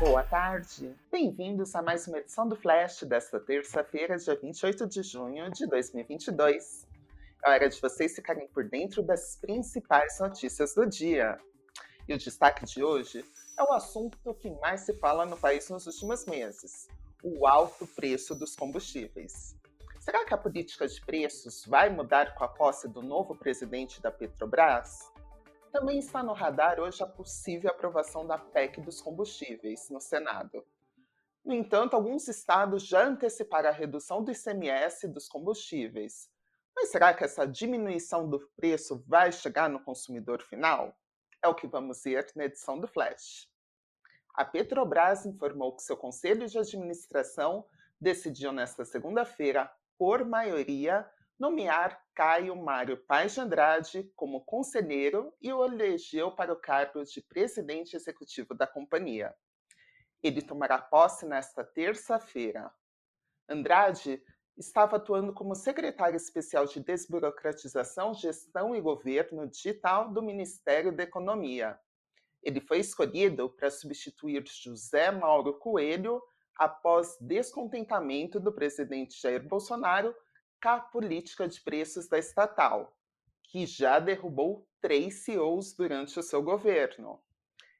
Boa tarde! Bem-vindos a mais uma edição do Flash desta terça-feira, dia 28 de junho de 2022. É hora de vocês ficarem por dentro das principais notícias do dia. E o destaque de hoje é o assunto que mais se fala no país nos últimos meses: o alto preço dos combustíveis. Será que a política de preços vai mudar com a posse do novo presidente da Petrobras? Também está no radar hoje a possível aprovação da PEC dos combustíveis no Senado. No entanto, alguns estados já anteciparam a redução do ICMS dos combustíveis. Mas será que essa diminuição do preço vai chegar no consumidor final? É o que vamos ver na edição do Flash. A Petrobras informou que seu conselho de administração decidiu nesta segunda-feira, por maioria, nomear Caio Mário Paz de Andrade como conselheiro e o elegeu para o cargo de presidente executivo da companhia. Ele tomará posse nesta terça-feira. Andrade estava atuando como secretário especial de desburocratização, gestão e governo digital do Ministério da Economia. Ele foi escolhido para substituir José Mauro Coelho após descontentamento do presidente Jair Bolsonaro a política de preços da estatal, que já derrubou três CEOs durante o seu governo.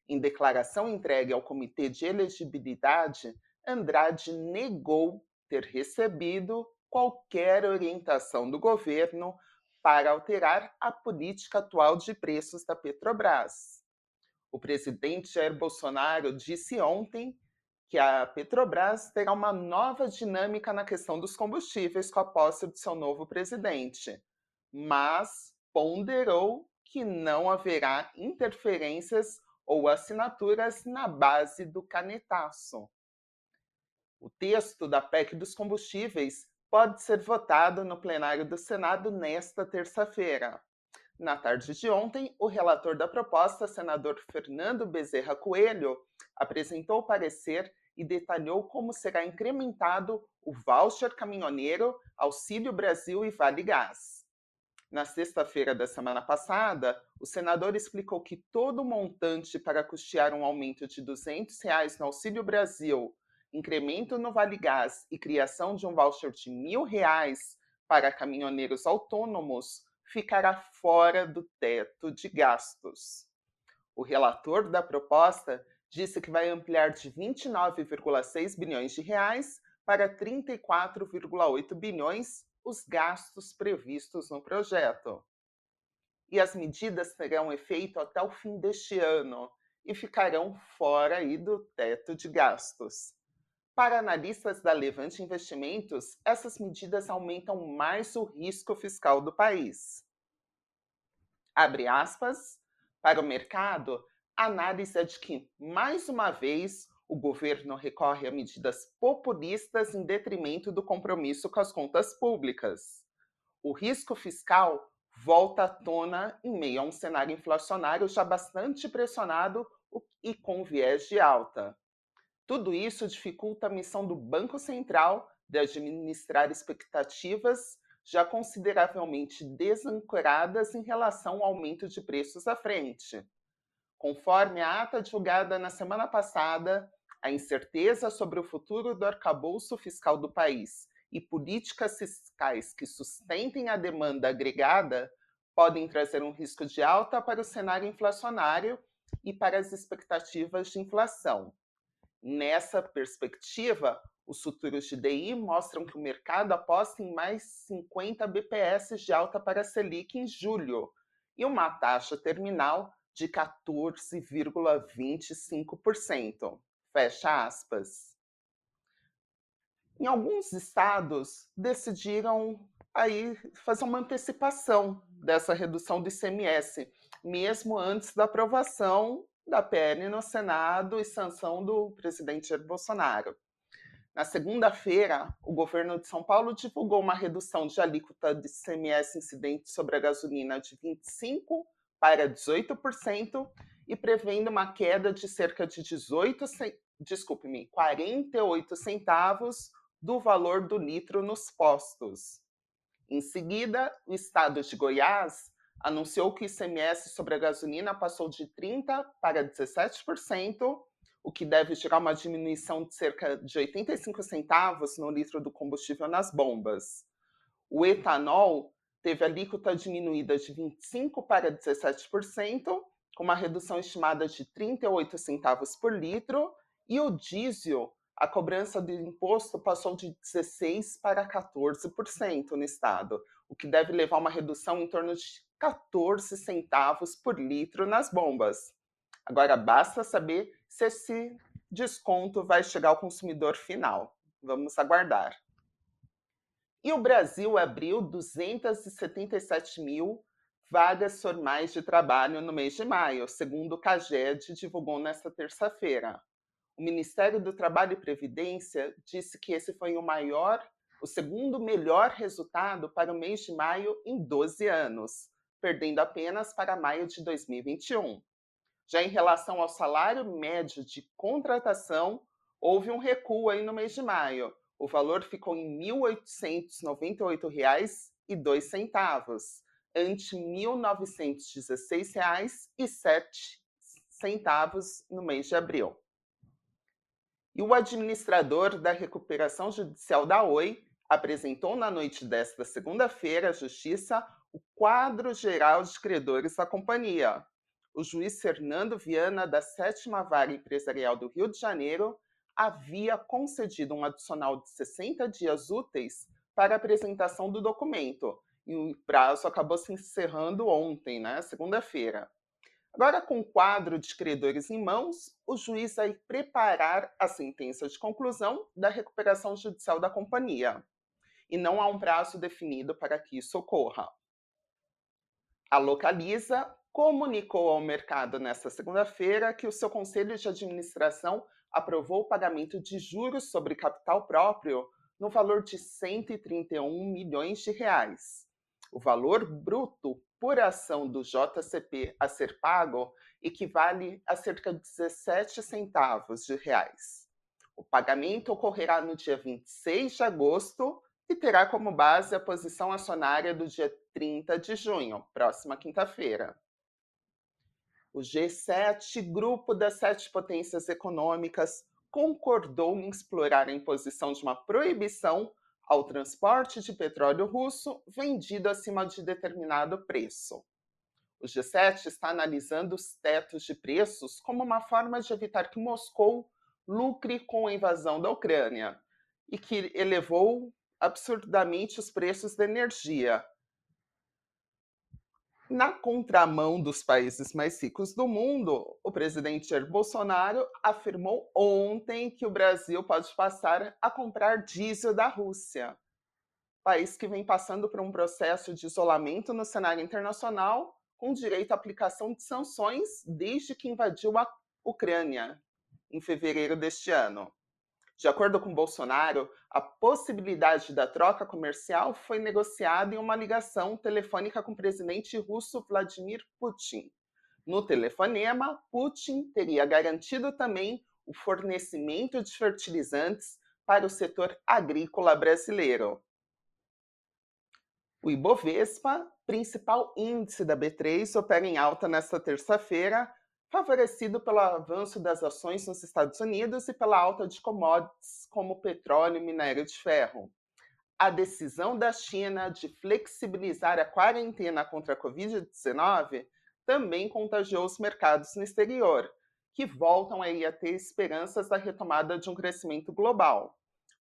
Em declaração entregue ao Comitê de Elegibilidade, Andrade negou ter recebido qualquer orientação do governo para alterar a política atual de preços da Petrobras. O presidente Jair Bolsonaro disse ontem que a Petrobras terá uma nova dinâmica na questão dos combustíveis com a posse do seu novo presidente, mas ponderou que não haverá interferências ou assinaturas na base do canetaço. O texto da PEC dos combustíveis pode ser votado no plenário do Senado nesta terça-feira. Na tarde de ontem, o relator da proposta, senador Fernando Bezerra Coelho, apresentou parecer e detalhou como será incrementado o voucher caminhoneiro, Auxílio Brasil e Vale Gás. Na sexta-feira da semana passada, o senador explicou que todo o montante para custear um aumento de 200 reais no Auxílio Brasil, incremento no Vale Gás e criação de um voucher de R$ 1.000 para caminhoneiros autônomos ficará fora do teto de gastos. O relator da proposta disse que vai ampliar de 29,6 bilhões de reais para 34,8 bilhões os gastos previstos no projeto. E as medidas terão efeito até o fim deste ano e ficarão fora aí do teto de gastos. Para analistas da Levante Investimentos, essas medidas aumentam mais o risco fiscal do país. Abre aspas, para o mercado, a análise é de que, mais uma vez, o governo recorre a medidas populistas em detrimento do compromisso com as contas públicas. O risco fiscal volta à tona em meio a um cenário inflacionário já bastante pressionado e com viés de alta. Tudo isso dificulta a missão do Banco Central de administrar expectativas já consideravelmente desancoradas em relação ao aumento de preços à frente. Conforme a ata divulgada na semana passada, a incerteza sobre o futuro do arcabouço fiscal do país e políticas fiscais que sustentem a demanda agregada podem trazer um risco de alta para o cenário inflacionário e para as expectativas de inflação. Nessa perspectiva, os futuros de DI mostram que o mercado aposta em mais 50 BPS de alta para a Selic em julho e uma taxa terminal de 14,25%. Fecha aspas. Em alguns estados decidiram aí fazer uma antecipação dessa redução do ICMS, mesmo antes da aprovação da PL no Senado e sanção do presidente Jair Bolsonaro. Na segunda-feira, o governo de São Paulo divulgou uma redução de alíquota de ICMS incidente sobre a gasolina de 25 para 18% e prevendo uma queda de cerca de 18, desculpe-me, 48 centavos do valor do litro nos postos. Em seguida, o estado de Goiás anunciou que o ICMS sobre a gasolina passou de 30% para 17%, o que deve gerar uma diminuição de cerca de 85 centavos no litro do combustível nas bombas. O etanol teve alíquota diminuída de 25% para 17%, com uma redução estimada de 38 centavos por litro, e o diesel, a cobrança do imposto passou de 16% para 14% no estado, o que deve levar a uma redução em torno de 14 centavos por litro nas bombas. Agora basta saber se esse desconto vai chegar ao consumidor final. Vamos aguardar. E o Brasil abriu 277 mil vagas formais de trabalho no mês de maio, segundo o CAGED divulgou nesta terça-feira. O Ministério do Trabalho e Previdência disse que esse foi o maior, o segundo melhor resultado para o mês de maio em 12 anos, perdendo apenas para maio de 2021. Já em relação ao salário médio de contratação, houve um recuo aí no mês de maio. O valor ficou em R$ 1.898,02, ante R$ 1.916,07 no mês de abril. E o administrador da recuperação judicial da Oi apresentou na noite desta segunda-feira à Justiça o quadro geral de credores da companhia, o juiz Fernando Viana, da sétima vara empresarial do Rio de Janeiro, havia concedido um adicional de 60 dias úteis para a apresentação do documento, e o prazo acabou se encerrando ontem, né, segunda-feira. Agora, com o quadro de credores em mãos, o juiz vai preparar a sentença de conclusão da recuperação judicial da companhia. E não há um prazo definido para que isso ocorra. A Localiza comunicou ao mercado nesta segunda-feira que o seu conselho de administração aprovou o pagamento de juros sobre capital próprio no valor de 131 milhões de reais. O valor bruto por ação do JCP a ser pago equivale a cerca de 17 centavos de reais. O pagamento ocorrerá no dia 26 de agosto e terá como base a posição acionária do dia 30 de junho, próxima quinta-feira. O G7, grupo das sete potências econômicas, concordou em explorar a imposição de uma proibição ao transporte de petróleo russo vendido acima de determinado preço. O G7 está analisando os tetos de preços como uma forma de evitar que Moscou lucre com a invasão da Ucrânia e que elevou absurdamente os preços da energia, na contramão dos países mais ricos do mundo, o presidente Jair Bolsonaro afirmou ontem que o Brasil pode passar a comprar diesel da Rússia, país que vem passando por um processo de isolamento no cenário internacional, com direito à aplicação de sanções desde que invadiu a Ucrânia em fevereiro deste ano. De acordo com Bolsonaro, a possibilidade da troca comercial foi negociada em uma ligação telefônica com o presidente russo Vladimir Putin. No telefonema, Putin teria garantido também o fornecimento de fertilizantes para o setor agrícola brasileiro. O Ibovespa, principal índice da B3, opera em alta nesta terça-feira, favorecido pelo avanço das ações nos Estados Unidos e pela alta de commodities como petróleo e minério de ferro. A decisão da China de flexibilizar a quarentena contra a Covid-19 também contagiou os mercados no exterior, que voltam aí a ter esperanças da retomada de um crescimento global.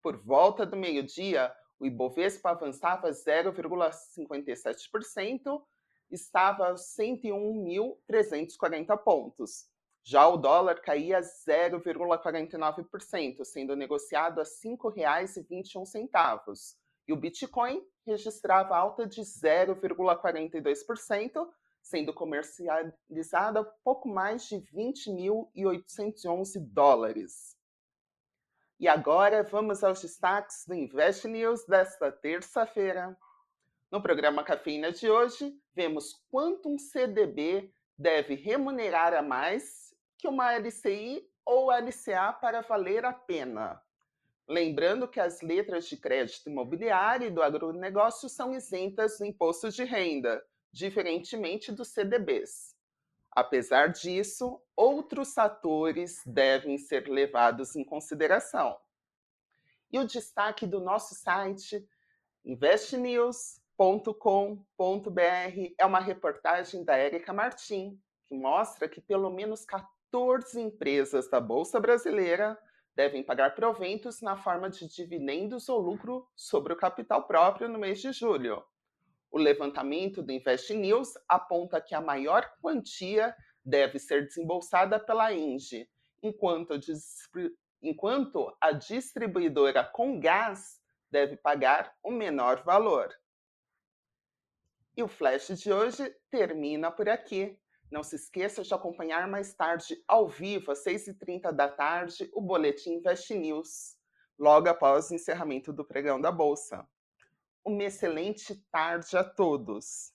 Por volta do meio-dia, o Ibovespa avançava 0,57%, estava aos 101.340 pontos. Já o dólar caía 0,49%, sendo negociado a R$ 5,21. E o Bitcoin registrava alta de 0,42%, sendo comercializado a pouco mais de 20.811 dólares. E agora vamos aos destaques do Invest News desta terça-feira. No programa Cafeína de hoje, vemos quanto um CDB deve remunerar a mais que uma LCI ou LCA para valer a pena. Lembrando que as letras de crédito imobiliário e do agronegócio são isentas do imposto de renda, diferentemente dos CDBs. Apesar disso, outros fatores devem ser levados em consideração. E o destaque do nosso site investnews.com.br é uma reportagem da Érica Martim, que mostra que pelo menos 14 empresas da Bolsa Brasileira devem pagar proventos na forma de dividendos ou lucro sobre o capital próprio no mês de julho. O levantamento do Invest News aponta que a maior quantia deve ser desembolsada pela Engie, enquanto enquanto a distribuidora com gás deve pagar o menor valor. E o flash de hoje termina por aqui. Não se esqueça de acompanhar mais tarde, ao vivo, às 6h30 da tarde, o Boletim Invest News, logo após o encerramento do pregão da Bolsa. Uma excelente tarde a todos.